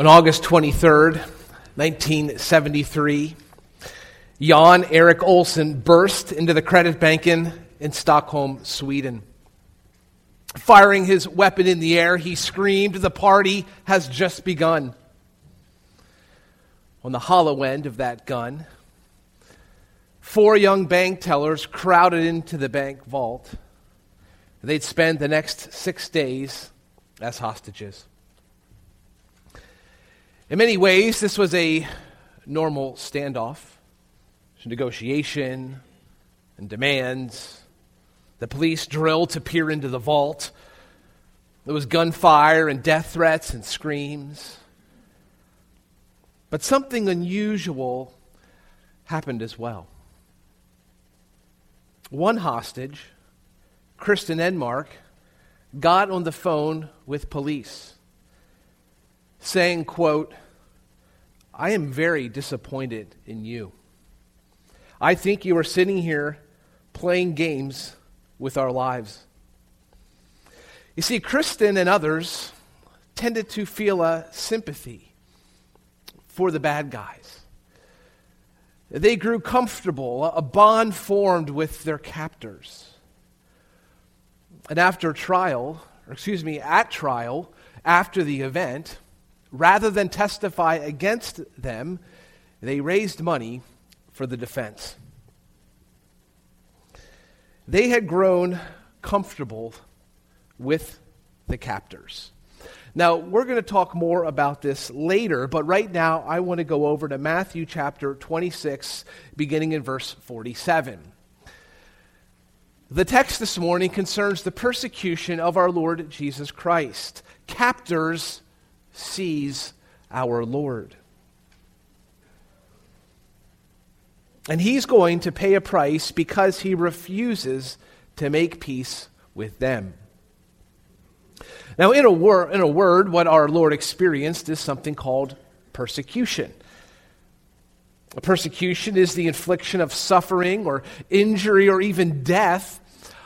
On August 23rd, 1973, Jan Erik Olsson burst into the Credit Kreditbanken in Stockholm, Sweden. Firing his weapon in the air, he screamed, The party has just begun. On the hollow end of that gun, four young bank tellers crowded into the bank vault. They'd spend the next six days as hostages. In many ways, this was a normal standoff, negotiation and demands. The police drilled to peer into the vault. There was gunfire and death threats and screams. But something unusual happened as well. One hostage, Kristin Enmark, got on the phone with police saying, quote, I am very disappointed in you. I think you are sitting here playing games with our lives. You see, Kristin and others tended to feel a sympathy for the bad guys. They grew comfortable, a bond formed with their captors. And after trial, or excuse me, at trial, after the event, rather than testify against them, they raised money for the defense. They had grown comfortable with the captors. Now, we're going to talk more about this later, but right now I want to go over to Matthew chapter 26, beginning in verse 47. The text this morning concerns the persecution of our Lord Jesus Christ. Captors seize our Lord. And he's going to pay a price because he refuses to make peace with them. Now, in a, wor- in a word, what our Lord experienced is something called persecution. A persecution is the infliction of suffering or injury or even death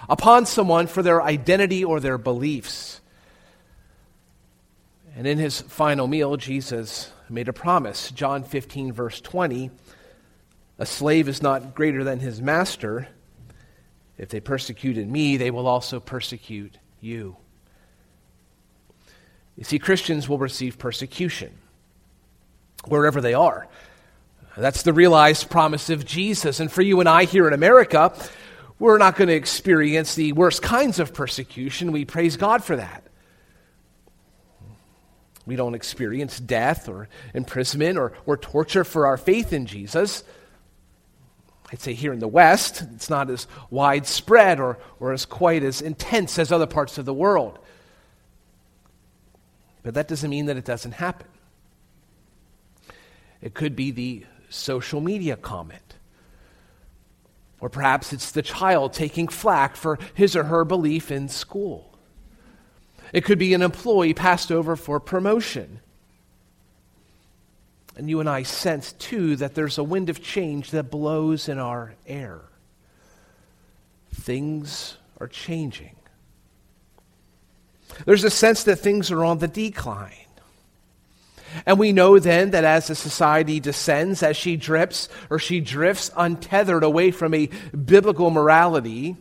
upon someone for their identity or their beliefs. And in his final meal, Jesus made a promise. John 15, verse 20 A slave is not greater than his master. If they persecuted me, they will also persecute you. You see, Christians will receive persecution wherever they are. That's the realized promise of Jesus. And for you and I here in America, we're not going to experience the worst kinds of persecution. We praise God for that. We don't experience death or imprisonment or, or torture for our faith in Jesus. I'd say here in the West, it's not as widespread or, or as quite as intense as other parts of the world. But that doesn't mean that it doesn't happen. It could be the social media comment. Or perhaps it's the child taking flack for his or her belief in school. It could be an employee passed over for promotion. And you and I sense, too, that there's a wind of change that blows in our air. Things are changing. There's a sense that things are on the decline. And we know then that as the society descends, as she drips or she drifts untethered away from a biblical morality,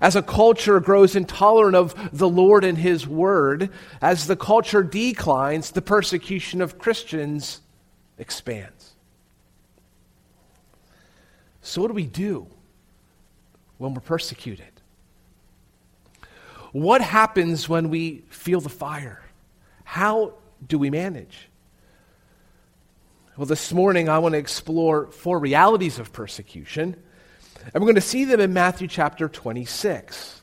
as a culture grows intolerant of the Lord and His Word, as the culture declines, the persecution of Christians expands. So, what do we do when we're persecuted? What happens when we feel the fire? How do we manage? Well, this morning I want to explore four realities of persecution and we're going to see them in Matthew chapter 26.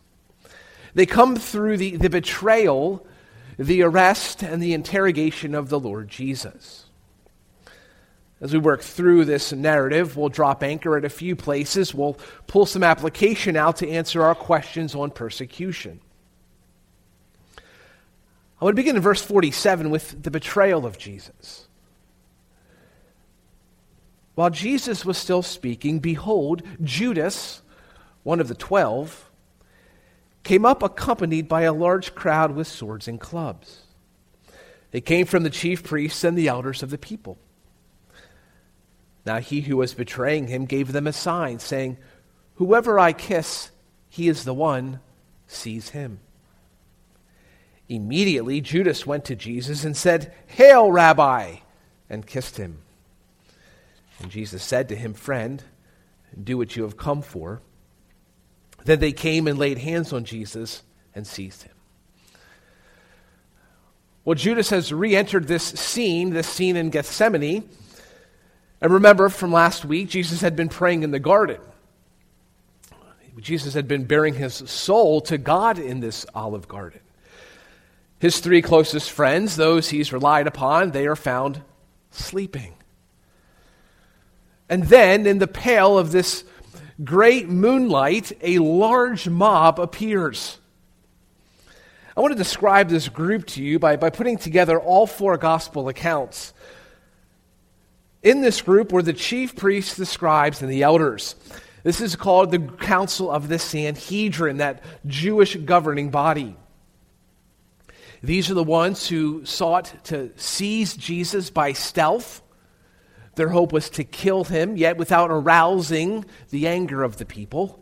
They come through the, the betrayal, the arrest, and the interrogation of the Lord Jesus. As we work through this narrative, we'll drop anchor at a few places. We'll pull some application out to answer our questions on persecution. I want to begin in verse 47 with the betrayal of Jesus. While Jesus was still speaking, behold, Judas, one of the twelve, came up accompanied by a large crowd with swords and clubs. They came from the chief priests and the elders of the people. Now he who was betraying him gave them a sign, saying, Whoever I kiss, he is the one, seize him. Immediately Judas went to Jesus and said, Hail, Rabbi, and kissed him. And Jesus said to him, Friend, do what you have come for. Then they came and laid hands on Jesus and seized him. Well, Judas has re entered this scene, this scene in Gethsemane. And remember from last week, Jesus had been praying in the garden. Jesus had been baring his soul to God in this olive garden. His three closest friends, those he's relied upon, they are found sleeping. And then, in the pale of this great moonlight, a large mob appears. I want to describe this group to you by, by putting together all four gospel accounts. In this group were the chief priests, the scribes, and the elders. This is called the Council of the Sanhedrin, that Jewish governing body. These are the ones who sought to seize Jesus by stealth. Their hope was to kill him, yet without arousing the anger of the people.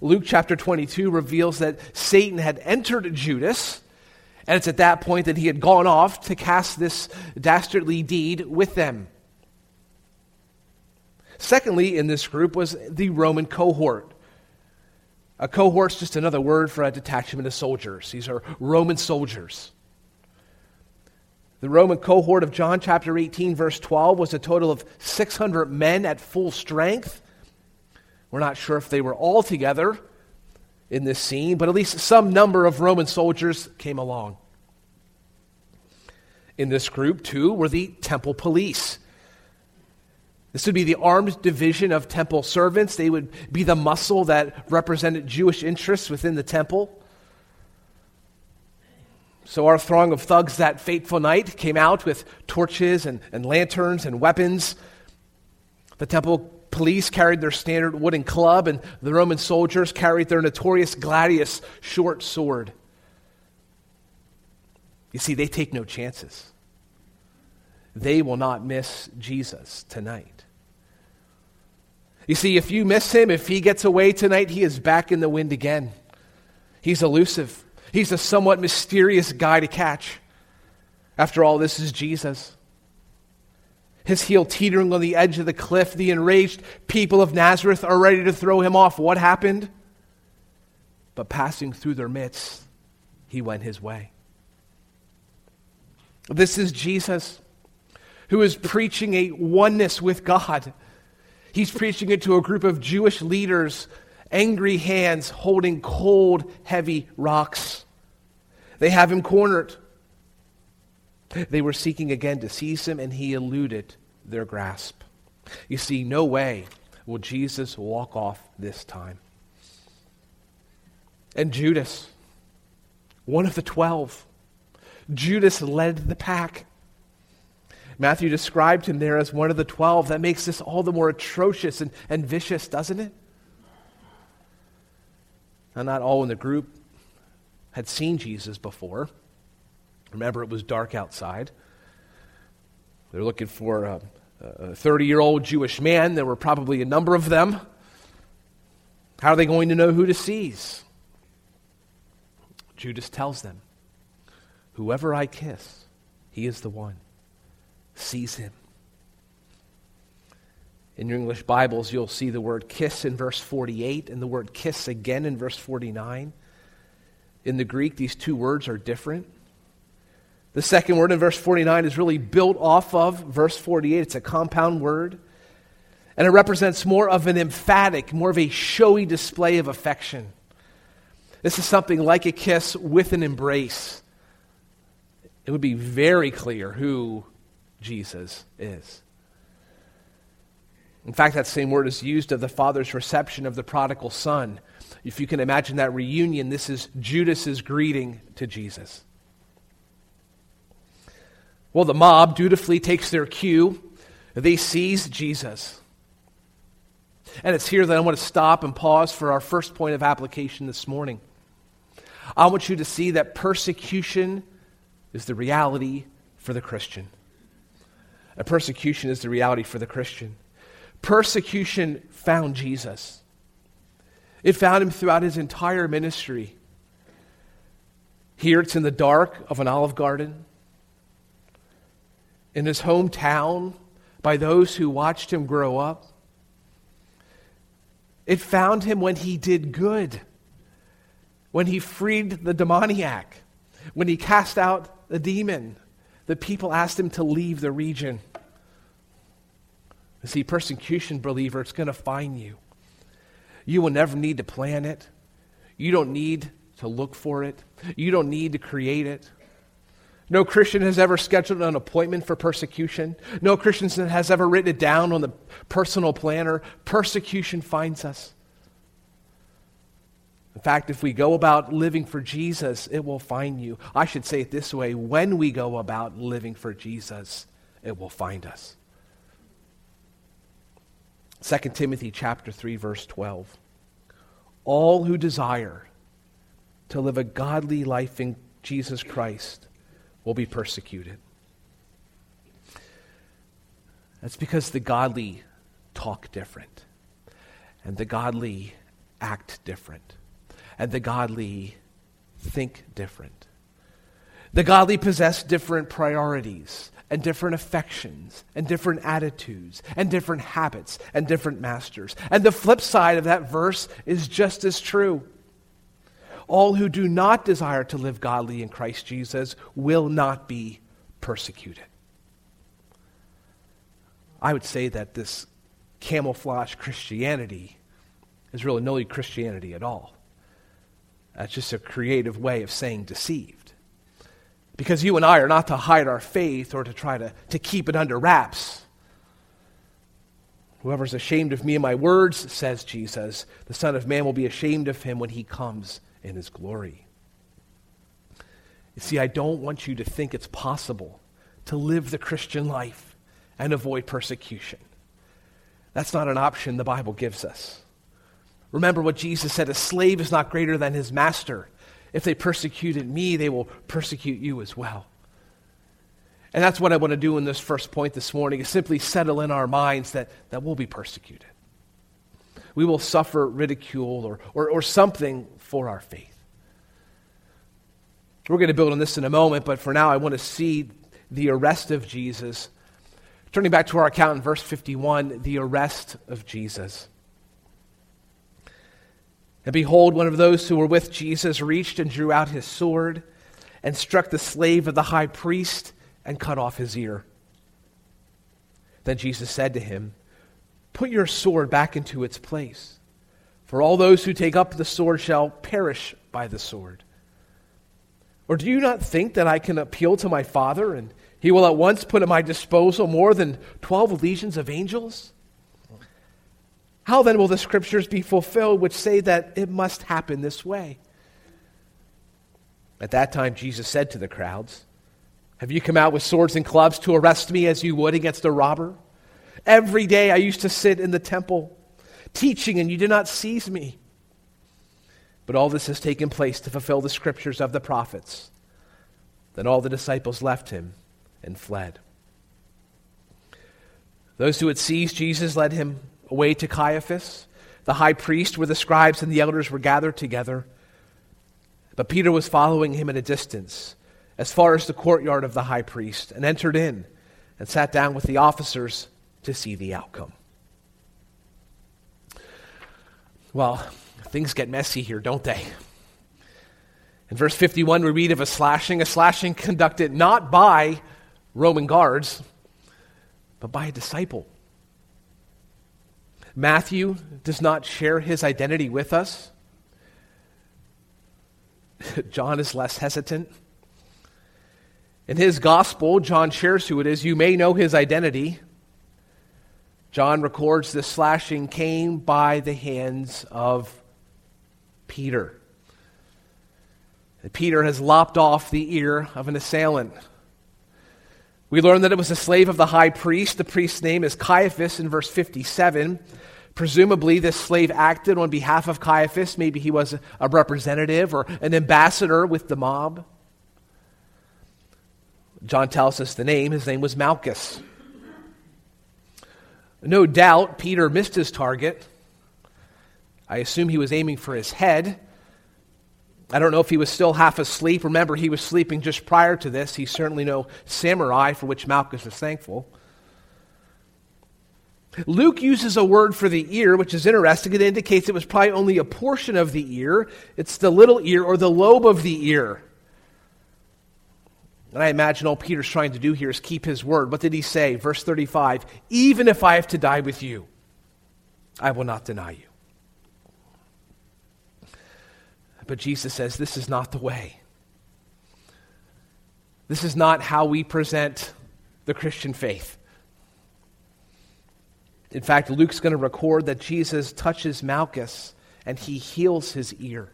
Luke chapter 22 reveals that Satan had entered Judas, and it's at that point that he had gone off to cast this dastardly deed with them. Secondly, in this group was the Roman cohort. A cohort's just another word for a detachment of soldiers. These are Roman soldiers. The Roman cohort of John chapter 18, verse 12, was a total of 600 men at full strength we're not sure if they were all together in this scene, but at least some number of Roman soldiers came along. In this group, too, were the temple police. This would be the armed division of temple servants. They would be the muscle that represented Jewish interests within the temple. So, our throng of thugs that fateful night came out with torches and, and lanterns and weapons. The temple police carried their standard wooden club, and the Roman soldiers carried their notorious gladius short sword. You see, they take no chances. They will not miss Jesus tonight. You see, if you miss him, if he gets away tonight, he is back in the wind again. He's elusive, he's a somewhat mysterious guy to catch. After all, this is Jesus his heel teetering on the edge of the cliff. The enraged people of Nazareth are ready to throw him off. What happened? But passing through their midst, he went his way. This is Jesus who is preaching a oneness with God. He's preaching it to a group of Jewish leaders, angry hands holding cold, heavy rocks. They have him cornered. They were seeking again to seize him, and he eluded their grasp. You see, no way will Jesus walk off this time. And Judas, one of the twelve, Judas led the pack. Matthew described him there as one of the twelve. That makes this all the more atrocious and, and vicious, doesn't it? Now, not all in the group had seen Jesus before. Remember, it was dark outside. They're looking for a 30 year old Jewish man. There were probably a number of them. How are they going to know who to seize? Judas tells them, Whoever I kiss, he is the one. Seize him. In your English Bibles, you'll see the word kiss in verse 48 and the word kiss again in verse 49. In the Greek, these two words are different. The second word in verse 49 is really built off of verse 48. It's a compound word. And it represents more of an emphatic, more of a showy display of affection. This is something like a kiss with an embrace. It would be very clear who Jesus is. In fact, that same word is used of the father's reception of the prodigal son. If you can imagine that reunion, this is Judas's greeting to Jesus. Well, the mob dutifully takes their cue. They seize Jesus. And it's here that I want to stop and pause for our first point of application this morning. I want you to see that persecution is the reality for the Christian. A persecution is the reality for the Christian. Persecution found Jesus. It found him throughout his entire ministry. Here it's in the dark of an olive garden, in his hometown, by those who watched him grow up. It found him when he did good, when he freed the demoniac, when he cast out the demon. The people asked him to leave the region. See, persecution, believer, it's going to find you. You will never need to plan it. You don't need to look for it. You don't need to create it. No Christian has ever scheduled an appointment for persecution. No Christian has ever written it down on the personal planner. Persecution finds us. In fact, if we go about living for Jesus, it will find you. I should say it this way when we go about living for Jesus, it will find us. 2 Timothy chapter 3 verse 12. All who desire to live a godly life in Jesus Christ will be persecuted. That's because the godly talk different, and the godly act different, and the godly think different. The godly possess different priorities and different affections and different attitudes and different habits and different masters. And the flip side of that verse is just as true. All who do not desire to live godly in Christ Jesus will not be persecuted. I would say that this camouflage Christianity is really no Christianity at all. That's just a creative way of saying deceived. Because you and I are not to hide our faith or to try to, to keep it under wraps. Whoever's ashamed of me and my words, says Jesus, the Son of Man will be ashamed of him when he comes in his glory. You see, I don't want you to think it's possible to live the Christian life and avoid persecution. That's not an option the Bible gives us. Remember what Jesus said a slave is not greater than his master. If they persecuted me, they will persecute you as well. And that's what I want to do in this first point this morning is simply settle in our minds that, that we'll be persecuted. We will suffer ridicule or, or, or something for our faith. We're going to build on this in a moment, but for now I want to see the arrest of Jesus. Turning back to our account in verse 51, the arrest of Jesus. And behold, one of those who were with Jesus reached and drew out his sword and struck the slave of the high priest and cut off his ear. Then Jesus said to him, Put your sword back into its place, for all those who take up the sword shall perish by the sword. Or do you not think that I can appeal to my Father, and he will at once put at my disposal more than twelve legions of angels? How then will the scriptures be fulfilled which say that it must happen this way? At that time, Jesus said to the crowds, Have you come out with swords and clubs to arrest me as you would against a robber? Every day I used to sit in the temple teaching, and you did not seize me. But all this has taken place to fulfill the scriptures of the prophets. Then all the disciples left him and fled. Those who had seized Jesus led him away to Caiaphas, the high priest, where the scribes and the elders were gathered together. But Peter was following him at a distance, as far as the courtyard of the high priest, and entered in and sat down with the officers to see the outcome. Well, things get messy here, don't they? In verse 51, we read of a slashing, a slashing conducted not by Roman guards, but by a disciple. Matthew does not share his identity with us. John is less hesitant. In his gospel, John shares who it is. You may know his identity. John records the slashing came by the hands of Peter. Peter has lopped off the ear of an assailant. We learn that it was a slave of the high priest. The priest's name is Caiaphas in verse 57. Presumably, this slave acted on behalf of Caiaphas. Maybe he was a representative or an ambassador with the mob. John tells us the name. His name was Malchus. No doubt Peter missed his target. I assume he was aiming for his head. I don't know if he was still half asleep. Remember, he was sleeping just prior to this. He's certainly no samurai, for which Malchus is thankful. Luke uses a word for the ear, which is interesting. It indicates it was probably only a portion of the ear. It's the little ear or the lobe of the ear. And I imagine all Peter's trying to do here is keep his word. What did he say? Verse 35 Even if I have to die with you, I will not deny you. But Jesus says this is not the way. This is not how we present the Christian faith. In fact, Luke's going to record that Jesus touches Malchus and he heals his ear.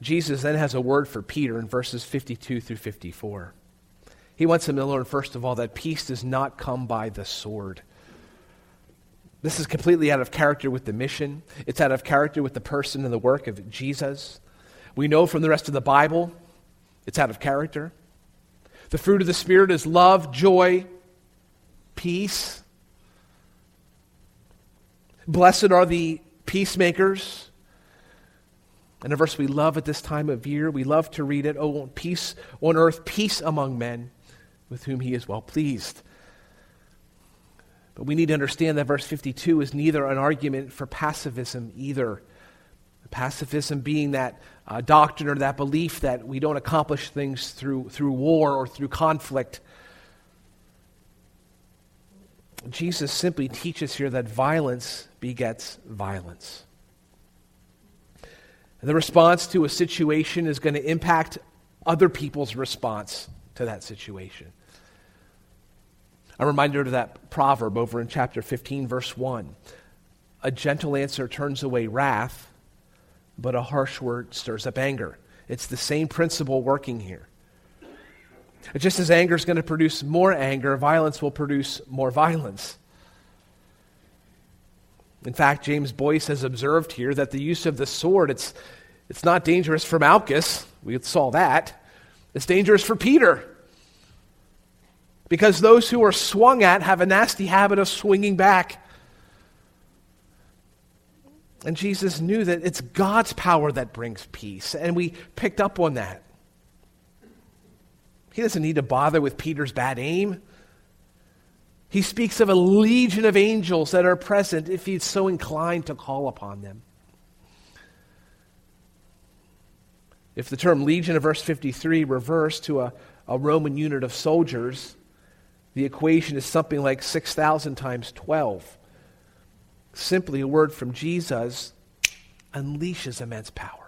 Jesus then has a word for Peter in verses 52 through 54. He wants him to learn, first of all, that peace does not come by the sword. This is completely out of character with the mission. It's out of character with the person and the work of Jesus. We know from the rest of the Bible, it's out of character. The fruit of the Spirit is love, joy, peace. Blessed are the peacemakers, and a verse we love at this time of year. We love to read it. Oh, peace on earth, peace among men with whom he is well pleased. But we need to understand that verse 52 is neither an argument for pacifism either. Pacifism being that uh, doctrine or that belief that we don't accomplish things through, through war or through conflict. Jesus simply teaches here that violence begets violence. The response to a situation is going to impact other people's response to that situation. A reminder of that proverb over in chapter 15, verse 1. A gentle answer turns away wrath, but a harsh word stirs up anger. It's the same principle working here. Just as anger is going to produce more anger, violence will produce more violence. In fact, James Boice has observed here that the use of the sword, it's, it's not dangerous for Malchus. We saw that. It's dangerous for Peter. Because those who are swung at have a nasty habit of swinging back. And Jesus knew that it's God's power that brings peace. And we picked up on that. He doesn't need to bother with Peter's bad aim. He speaks of a legion of angels that are present if he's so inclined to call upon them. If the term legion of verse 53 reversed to a, a Roman unit of soldiers, the equation is something like 6,000 times 12. Simply a word from Jesus unleashes immense power.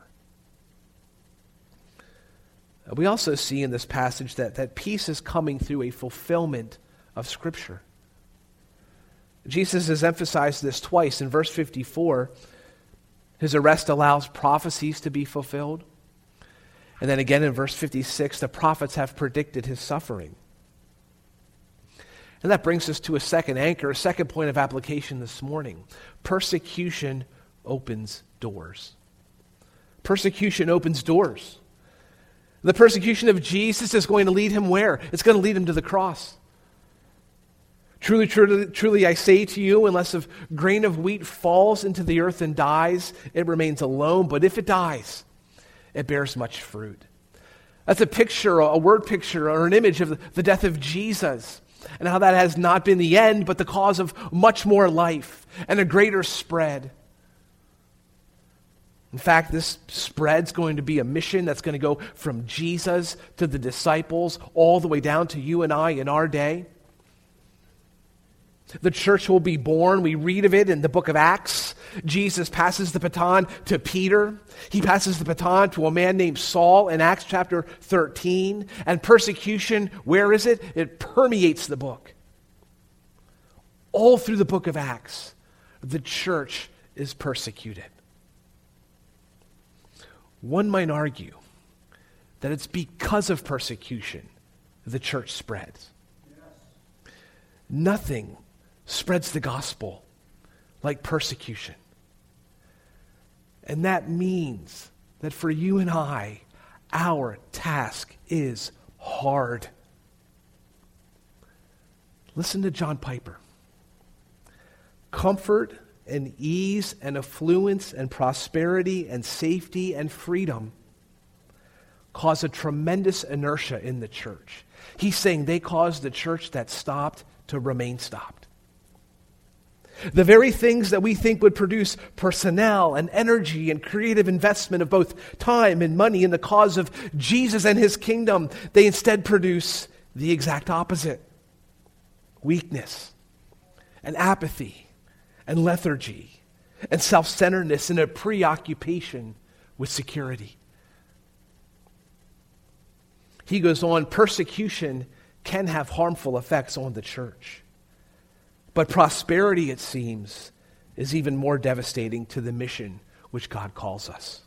We also see in this passage that, that peace is coming through a fulfillment of Scripture. Jesus has emphasized this twice. In verse 54, his arrest allows prophecies to be fulfilled. And then again in verse 56, the prophets have predicted his suffering. And that brings us to a second anchor, a second point of application this morning. Persecution opens doors. Persecution opens doors. The persecution of Jesus is going to lead him where? It's going to lead him to the cross. Truly, truly, truly, I say to you, unless a grain of wheat falls into the earth and dies, it remains alone. But if it dies, it bears much fruit. That's a picture, a word picture, or an image of the death of Jesus and how that has not been the end, but the cause of much more life and a greater spread. In fact, this spread's going to be a mission that's going to go from Jesus to the disciples all the way down to you and I in our day. The church will be born. We read of it in the book of Acts. Jesus passes the baton to Peter. He passes the baton to a man named Saul in Acts chapter 13. And persecution, where is it? It permeates the book. All through the book of Acts, the church is persecuted. One might argue that it's because of persecution the church spreads. Yes. Nothing spreads the gospel like persecution. And that means that for you and I, our task is hard. Listen to John Piper. Comfort and ease and affluence and prosperity and safety and freedom cause a tremendous inertia in the church. He's saying they caused the church that stopped to remain stopped. The very things that we think would produce personnel and energy and creative investment of both time and money in the cause of Jesus and his kingdom, they instead produce the exact opposite weakness and apathy and lethargy and self centeredness and a preoccupation with security. He goes on, persecution can have harmful effects on the church. But prosperity, it seems, is even more devastating to the mission which God calls us.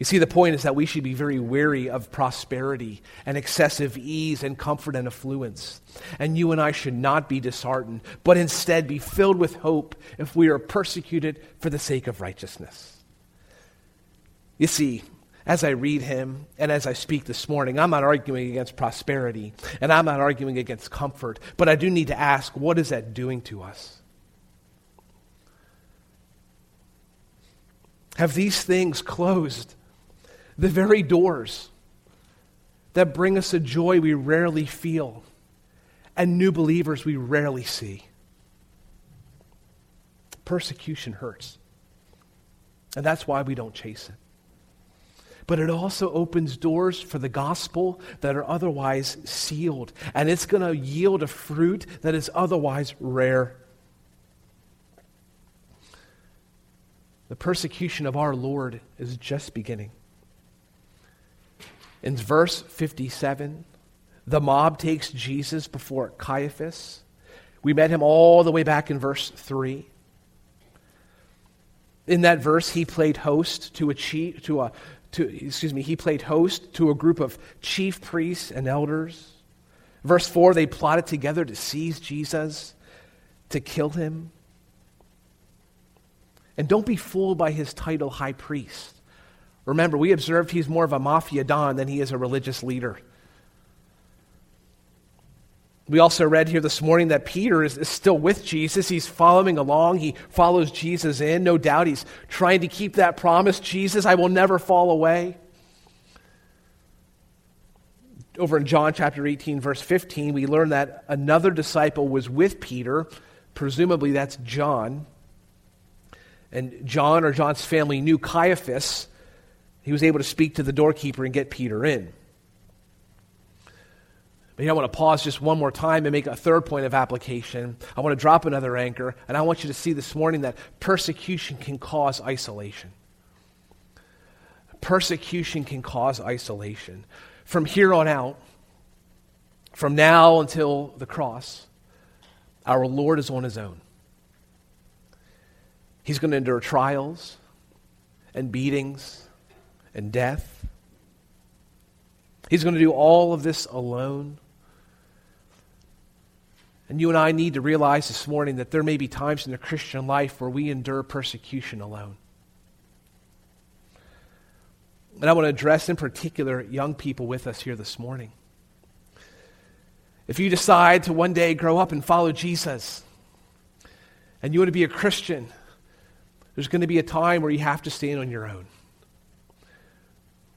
You see, the point is that we should be very wary of prosperity and excessive ease and comfort and affluence. And you and I should not be disheartened, but instead be filled with hope if we are persecuted for the sake of righteousness. You see, as I read him and as I speak this morning, I'm not arguing against prosperity and I'm not arguing against comfort, but I do need to ask what is that doing to us? Have these things closed the very doors that bring us a joy we rarely feel and new believers we rarely see? Persecution hurts. And that's why we don't chase it but it also opens doors for the gospel that are otherwise sealed. And it's going to yield a fruit that is otherwise rare. The persecution of our Lord is just beginning. In verse 57, the mob takes Jesus before Caiaphas. We met him all the way back in verse 3. In that verse, he played host to a, chief, to a, to, excuse me, he played host to a group of chief priests and elders. Verse 4 they plotted together to seize Jesus, to kill him. And don't be fooled by his title, high priest. Remember, we observed he's more of a mafia don than he is a religious leader. We also read here this morning that Peter is, is, still with Jesus. He's following along. He follows Jesus in. No doubt he's trying to keep that promise Jesus, I will never fall away. Over in John chapter 18, verse 15, we learn that another disciple was with Peter. Presumably that's John. And John or John's family knew Caiaphas. He was able to speak to the doorkeeper and get Peter in. Maybe I want to pause just one more time and make a third point of application. I want to drop another anchor, and I want you to see this morning that persecution can cause isolation. Persecution can cause isolation. From here on out, from now until the cross, our Lord is on his own. He's going to endure trials and beatings and death. He's going to do all of this alone. And you and I need to realize this morning that there may be times in the Christian life where we endure persecution alone. And I want to address in particular young people with us here this morning. If you decide to one day grow up and follow Jesus, and you want to be a Christian, there's going to be a time where you have to stand on your own.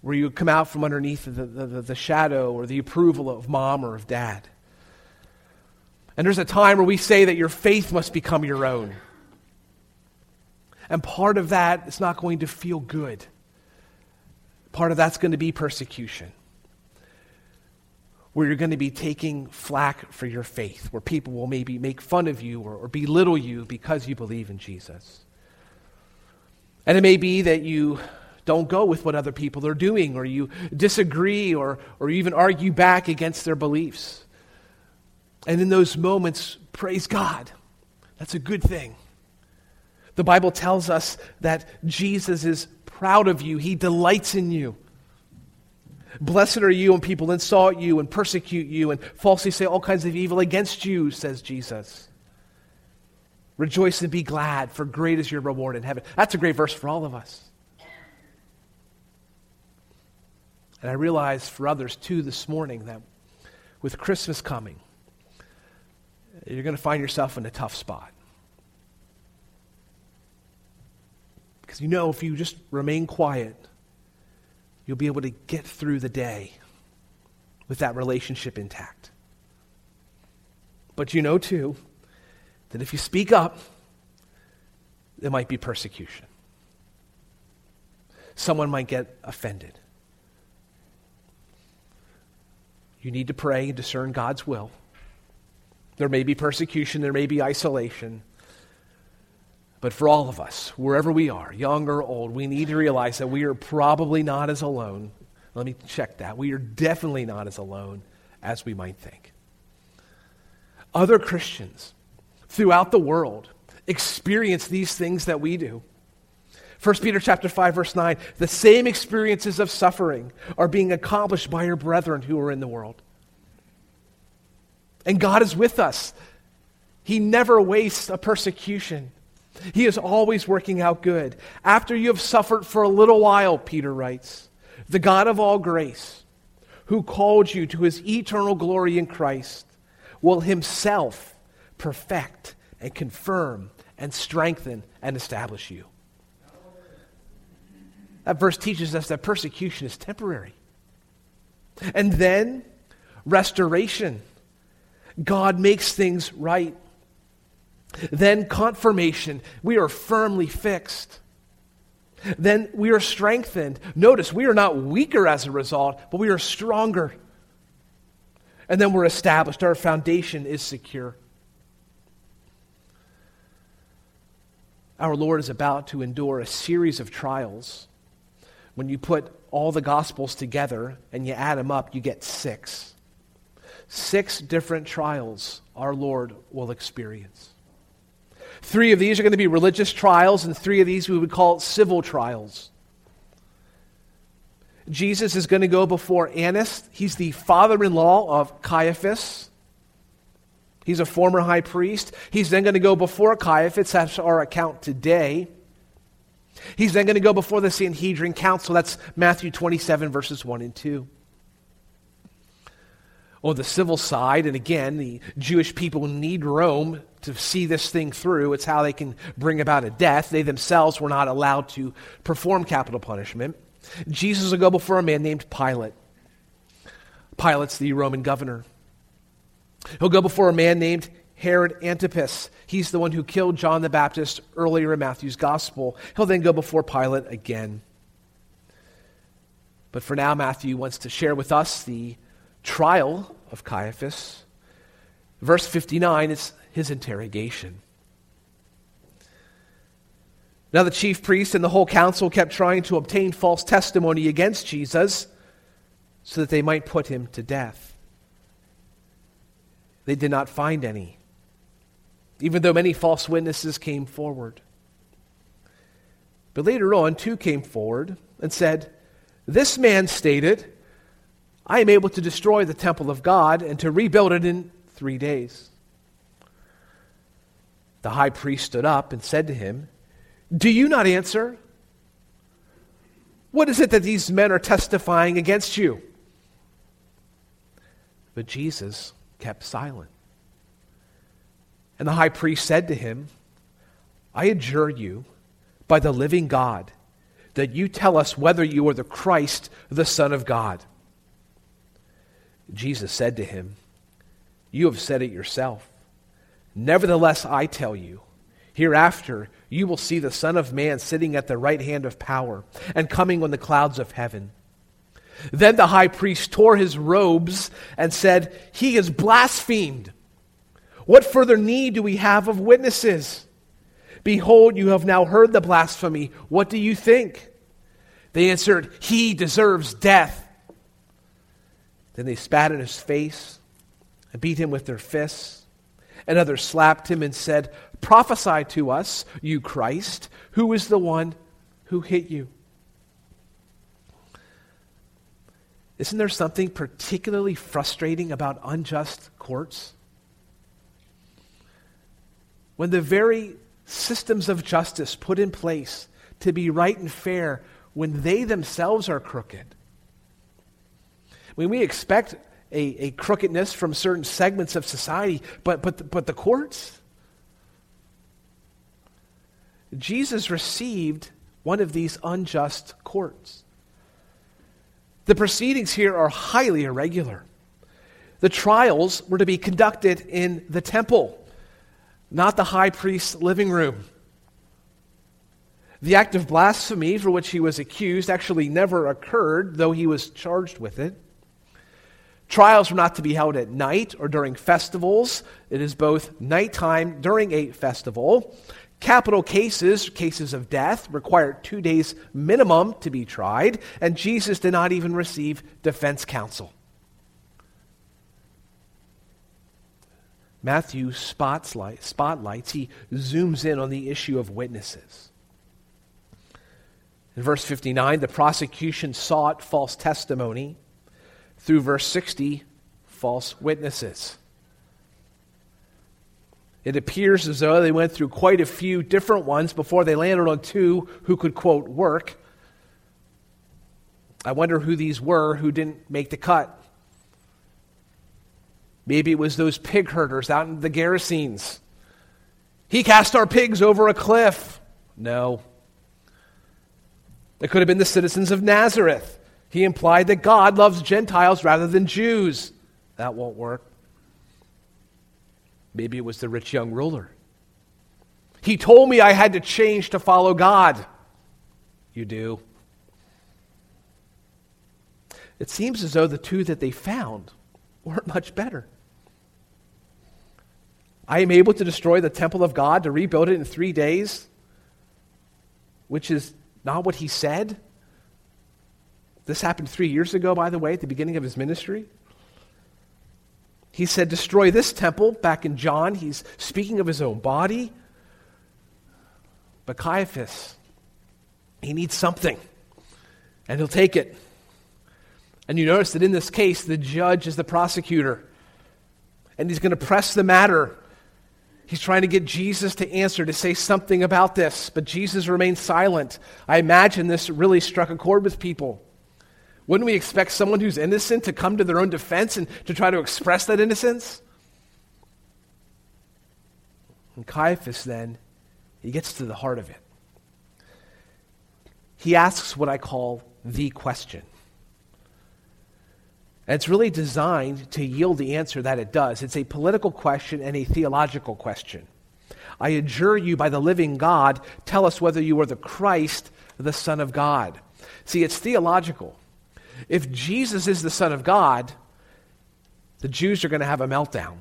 Where you come out from underneath the, the, the shadow or the approval of mom or of dad. And there's a time where we say that your faith must become your own. And part of that is not going to feel good. Part of that's going to be persecution. Where you're going to be taking flack for your faith, where people will maybe make fun of you or, or belittle you because you believe in Jesus. And it may be that you don't go with what other people are doing, or you disagree, or, or even argue back against their beliefs. And in those moments, praise God. That's a good thing. The Bible tells us that Jesus is proud of you, He delights in you. Blessed are you when people insult you and persecute you and falsely say all kinds of evil against you, says Jesus. Rejoice and be glad, for great is your reward in heaven. That's a great verse for all of us. And I realize for others too this morning that with Christmas coming, you're going to find yourself in a tough spot. Because you know if you just remain quiet, you'll be able to get through the day with that relationship intact. But you know too that if you speak up, there might be persecution. Someone might get offended. You need to pray and discern God's will. There may be persecution, there may be isolation. But for all of us, wherever we are, young or old, we need to realize that we are probably not as alone. Let me check that. We are definitely not as alone as we might think. Other Christians throughout the world experience these things that we do. 1 Peter chapter 5 verse 9 the same experiences of suffering are being accomplished by your brethren who are in the world. And God is with us. He never wastes a persecution. He is always working out good. After you have suffered for a little while, Peter writes, the God of all grace, who called you to his eternal glory in Christ, will himself perfect and confirm and strengthen and establish you. That verse teaches us that persecution is temporary. And then restoration. God makes things right. Then confirmation. We are firmly fixed. Then we are strengthened. Notice we are not weaker as a result, but we are stronger. And then we're established. Our foundation is secure. Our Lord is about to endure a series of trials. When you put all the Gospels together and you add them up, you get six. Six different trials our Lord will experience. Three of these are going to be religious trials, and three of these we would call civil trials. Jesus is going to go before Annas. He's the father in law of Caiaphas. He's a former high priest. He's then going to go before Caiaphas. That's our account today. He's then going to go before the Sanhedrin Council. That's Matthew 27, verses 1 and 2. On the civil side, and again, the Jewish people need Rome to see this thing through. It's how they can bring about a death. They themselves were not allowed to perform capital punishment. Jesus will go before a man named Pilate. Pilate's the Roman governor. He'll go before a man named Herod Antipas. He's the one who killed John the Baptist earlier in Matthew's gospel. He'll then go before Pilate again. But for now, Matthew wants to share with us the trial of Caiaphas. Verse 59 is his interrogation. Now, the chief priest and the whole council kept trying to obtain false testimony against Jesus so that they might put him to death. They did not find any, even though many false witnesses came forward. But later on, two came forward and said, This man stated, I am able to destroy the temple of God and to rebuild it in three days. The high priest stood up and said to him, Do you not answer? What is it that these men are testifying against you? But Jesus kept silent. And the high priest said to him, I adjure you by the living God that you tell us whether you are the Christ, the Son of God. Jesus said to him, You have said it yourself. Nevertheless, I tell you, hereafter you will see the Son of Man sitting at the right hand of power and coming on the clouds of heaven. Then the high priest tore his robes and said, He is blasphemed. What further need do we have of witnesses? Behold, you have now heard the blasphemy. What do you think? They answered, He deserves death. Then they spat in his face and beat him with their fists. And others slapped him and said, Prophesy to us, you Christ, who is the one who hit you? Isn't there something particularly frustrating about unjust courts? When the very systems of justice put in place to be right and fair, when they themselves are crooked, when we expect a, a crookedness from certain segments of society, but, but, but the courts? Jesus received one of these unjust courts. The proceedings here are highly irregular. The trials were to be conducted in the temple, not the high priest's living room. The act of blasphemy for which he was accused actually never occurred, though he was charged with it. Trials were not to be held at night or during festivals. It is both nighttime during a festival. Capital cases, cases of death, required two days minimum to be tried, and Jesus did not even receive defense counsel. Matthew spotlights, he zooms in on the issue of witnesses. In verse 59, the prosecution sought false testimony. Through verse 60, false witnesses. It appears as though they went through quite a few different ones before they landed on two who could, quote, work. I wonder who these were who didn't make the cut. Maybe it was those pig herders out in the Gerasenes. He cast our pigs over a cliff. No. It could have been the citizens of Nazareth. He implied that God loves Gentiles rather than Jews. That won't work. Maybe it was the rich young ruler. He told me I had to change to follow God. You do. It seems as though the two that they found weren't much better. I am able to destroy the temple of God to rebuild it in three days, which is not what he said? This happened three years ago, by the way, at the beginning of his ministry. He said, Destroy this temple. Back in John, he's speaking of his own body. But Caiaphas, he needs something, and he'll take it. And you notice that in this case, the judge is the prosecutor, and he's going to press the matter He's trying to get Jesus to answer, to say something about this, but Jesus remains silent. I imagine this really struck a chord with people. Wouldn't we expect someone who's innocent to come to their own defense and to try to express that innocence? And Caiaphas then, he gets to the heart of it. He asks what I call the question. And it's really designed to yield the answer that it does. It's a political question and a theological question. I adjure you by the living God, tell us whether you are the Christ, the Son of God. See, it's theological. If Jesus is the Son of God, the Jews are going to have a meltdown.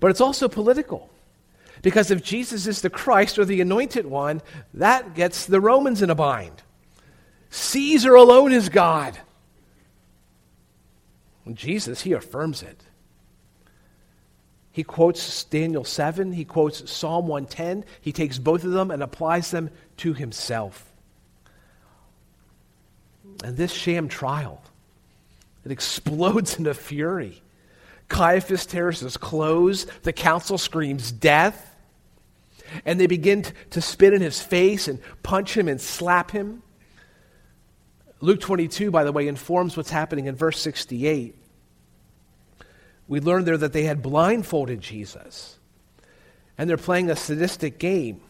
But it's also political. Because if Jesus is the Christ or the anointed one, that gets the Romans in a bind. Caesar alone is God. Jesus, he affirms it. He quotes Daniel 7, he quotes Psalm 110. He takes both of them and applies them to himself. And this sham trial, it explodes into fury. Caiaphas tears his clothes. The council screams death. And they begin to spit in his face and punch him and slap him. Luke 22, by the way, informs what's happening in verse 68. We learn there that they had blindfolded Jesus, and they're playing a sadistic game.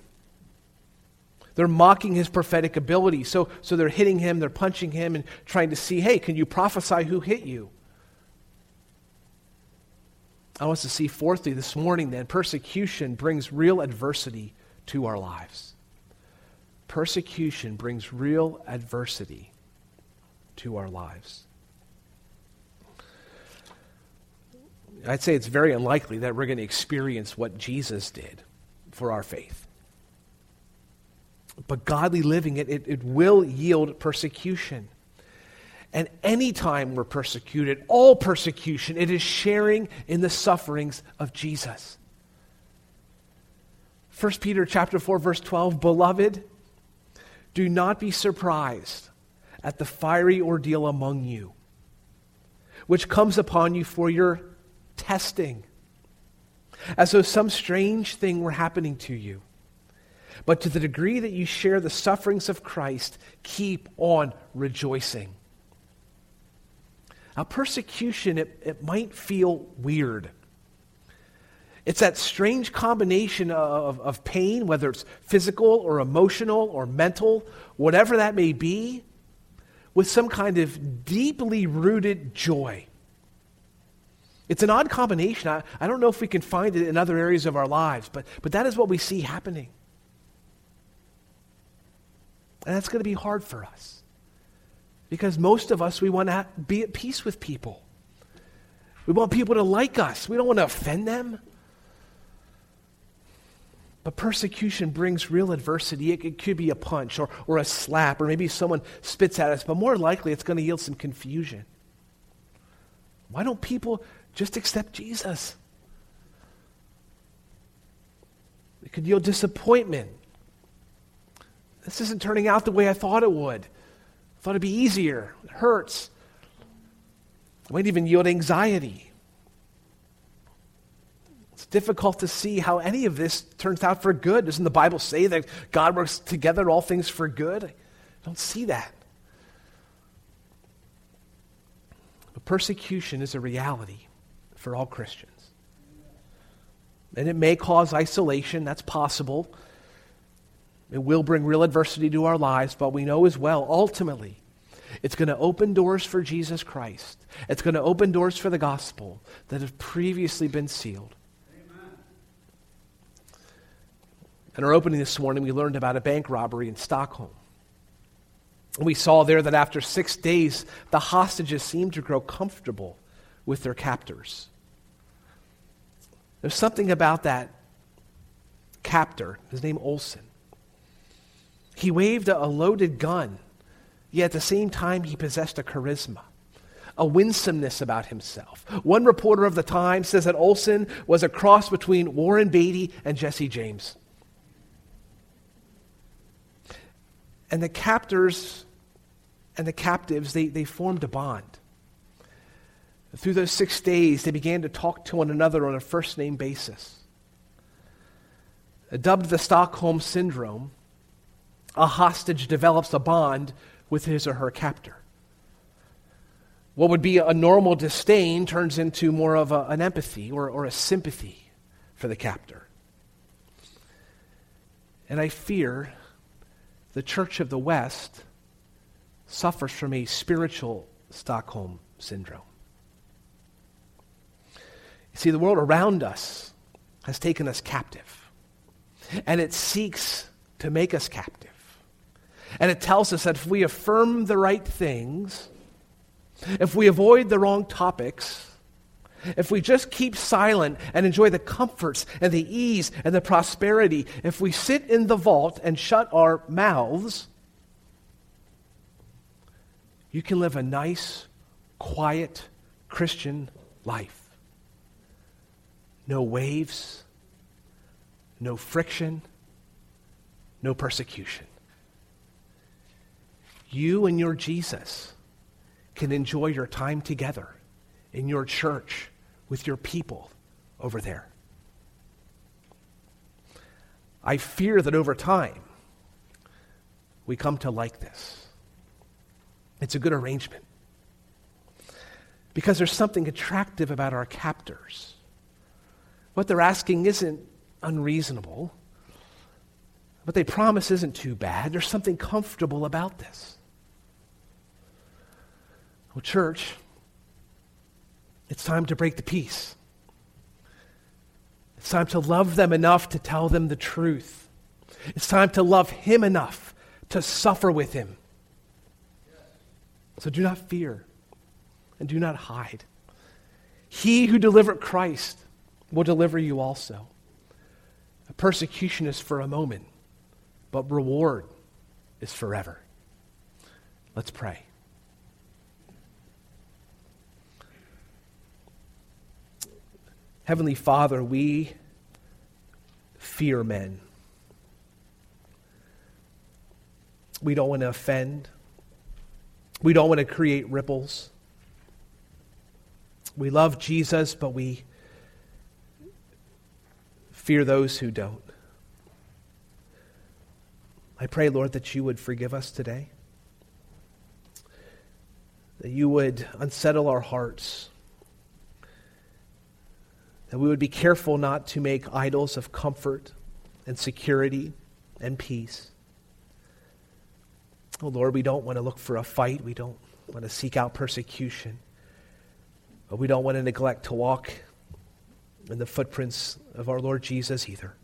They're mocking his prophetic ability. So, so they're hitting him, they're punching him, and trying to see hey, can you prophesy who hit you? I want us to see, fourthly, this morning, then, persecution brings real adversity to our lives. Persecution brings real adversity to our lives. I'd say it's very unlikely that we're going to experience what Jesus did for our faith. But godly living, it, it, it will yield persecution. And anytime we're persecuted, all persecution, it is sharing in the sufferings of Jesus. 1 Peter chapter 4 verse 12, beloved, do not be surprised at the fiery ordeal among you, which comes upon you for your testing, as though some strange thing were happening to you. But to the degree that you share the sufferings of Christ, keep on rejoicing. Now, persecution, it, it might feel weird. It's that strange combination of, of pain, whether it's physical or emotional or mental, whatever that may be, with some kind of deeply rooted joy. It's an odd combination. I, I don't know if we can find it in other areas of our lives, but, but that is what we see happening. And that's going to be hard for us. Because most of us, we want to be at peace with people. We want people to like us. We don't want to offend them. But persecution brings real adversity. It, it, could be a punch or, or a slap, or maybe someone spits at us, but more likely it's going to yield some confusion. Why don't people just accept Jesus? It could yield disappointment. This isn't turning out the way I thought it would. I thought it'd be easier. It hurts. It might even yield anxiety. It's difficult to see how any of this turns out for good. Doesn't the Bible say that God works together all things for good? I don't see that. But persecution is a reality for all Christians. And it may cause isolation, that's possible. It will bring real adversity to our lives, but we know as well, ultimately, it's going to open doors for Jesus Christ. It's going to open doors for the gospel that have previously been sealed. Amen. In our opening this morning, we learned about a bank robbery in Stockholm. We saw there that after six days, the hostages seemed to grow comfortable with their captors. There's something about that captor, his name Olsson. He waved a loaded gun, yet at the same time, he possessed a charisma, a winsomeness about himself. One reporter of the time says that Olsson was a cross between Warren Beatty and Jesse James. And the captors and the captives, they, they formed a bond. Through those six days, they began to talk to one another on a first name basis. Dubbed the Stockholm Syndrome, a hostage develops a bond with his or her captor. What would be a normal disdain turns into more of a, an empathy or, or a sympathy for the captor. And I fear the Church of the West suffers from a spiritual Stockholm syndrome. See, the world around us has taken us captive, and it seeks to make us captive. And it tells us that if we affirm the right things, if we avoid the wrong topics, if we just keep silent and enjoy the comforts and the ease and the prosperity, if we sit in the vault and shut our mouths, you can live a nice, quiet Christian life. No waves, no friction, no persecution. You and your Jesus can enjoy your time together in your church with your people over there. I fear that over time, we come to like this. It's a good arrangement. Because there's something attractive about our captors. What they're asking isn't unreasonable. What they promise isn't too bad. There's something comfortable about this. Well, church, it's time to break the peace. It's time to love them enough to tell them the truth. It's time to love Him enough to suffer with Him. So do not fear and do not hide. He who delivered Christ will deliver you also. A persecution is for a moment, but reward is forever. Let's pray. Heavenly Father, we fear men. We don't want to offend. We don't want to create ripples. We love Jesus, but we fear those who don't. I pray, Lord, that you would forgive us today. that you would unsettle our hearts, that we would be careful not to make idols of comfort and security and peace. Oh Lord, we don't want to look for a fight. We don't want to seek out persecution. But we don't want to neglect to walk in the footprints of our Lord Jesus either.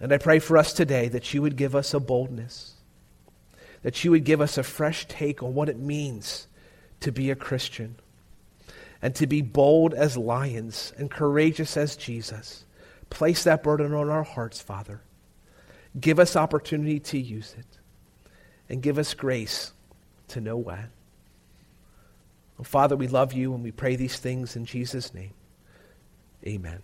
And I pray for us today that you would give us a boldness, that you would give us a fresh take on what it means to be a Christian, and to be bold as lions and courageous as Jesus. Place that burden on our hearts, Father. Give us opportunity to use it, and give us grace to know when. Father, we love you and we pray these things in Jesus' name. Amen.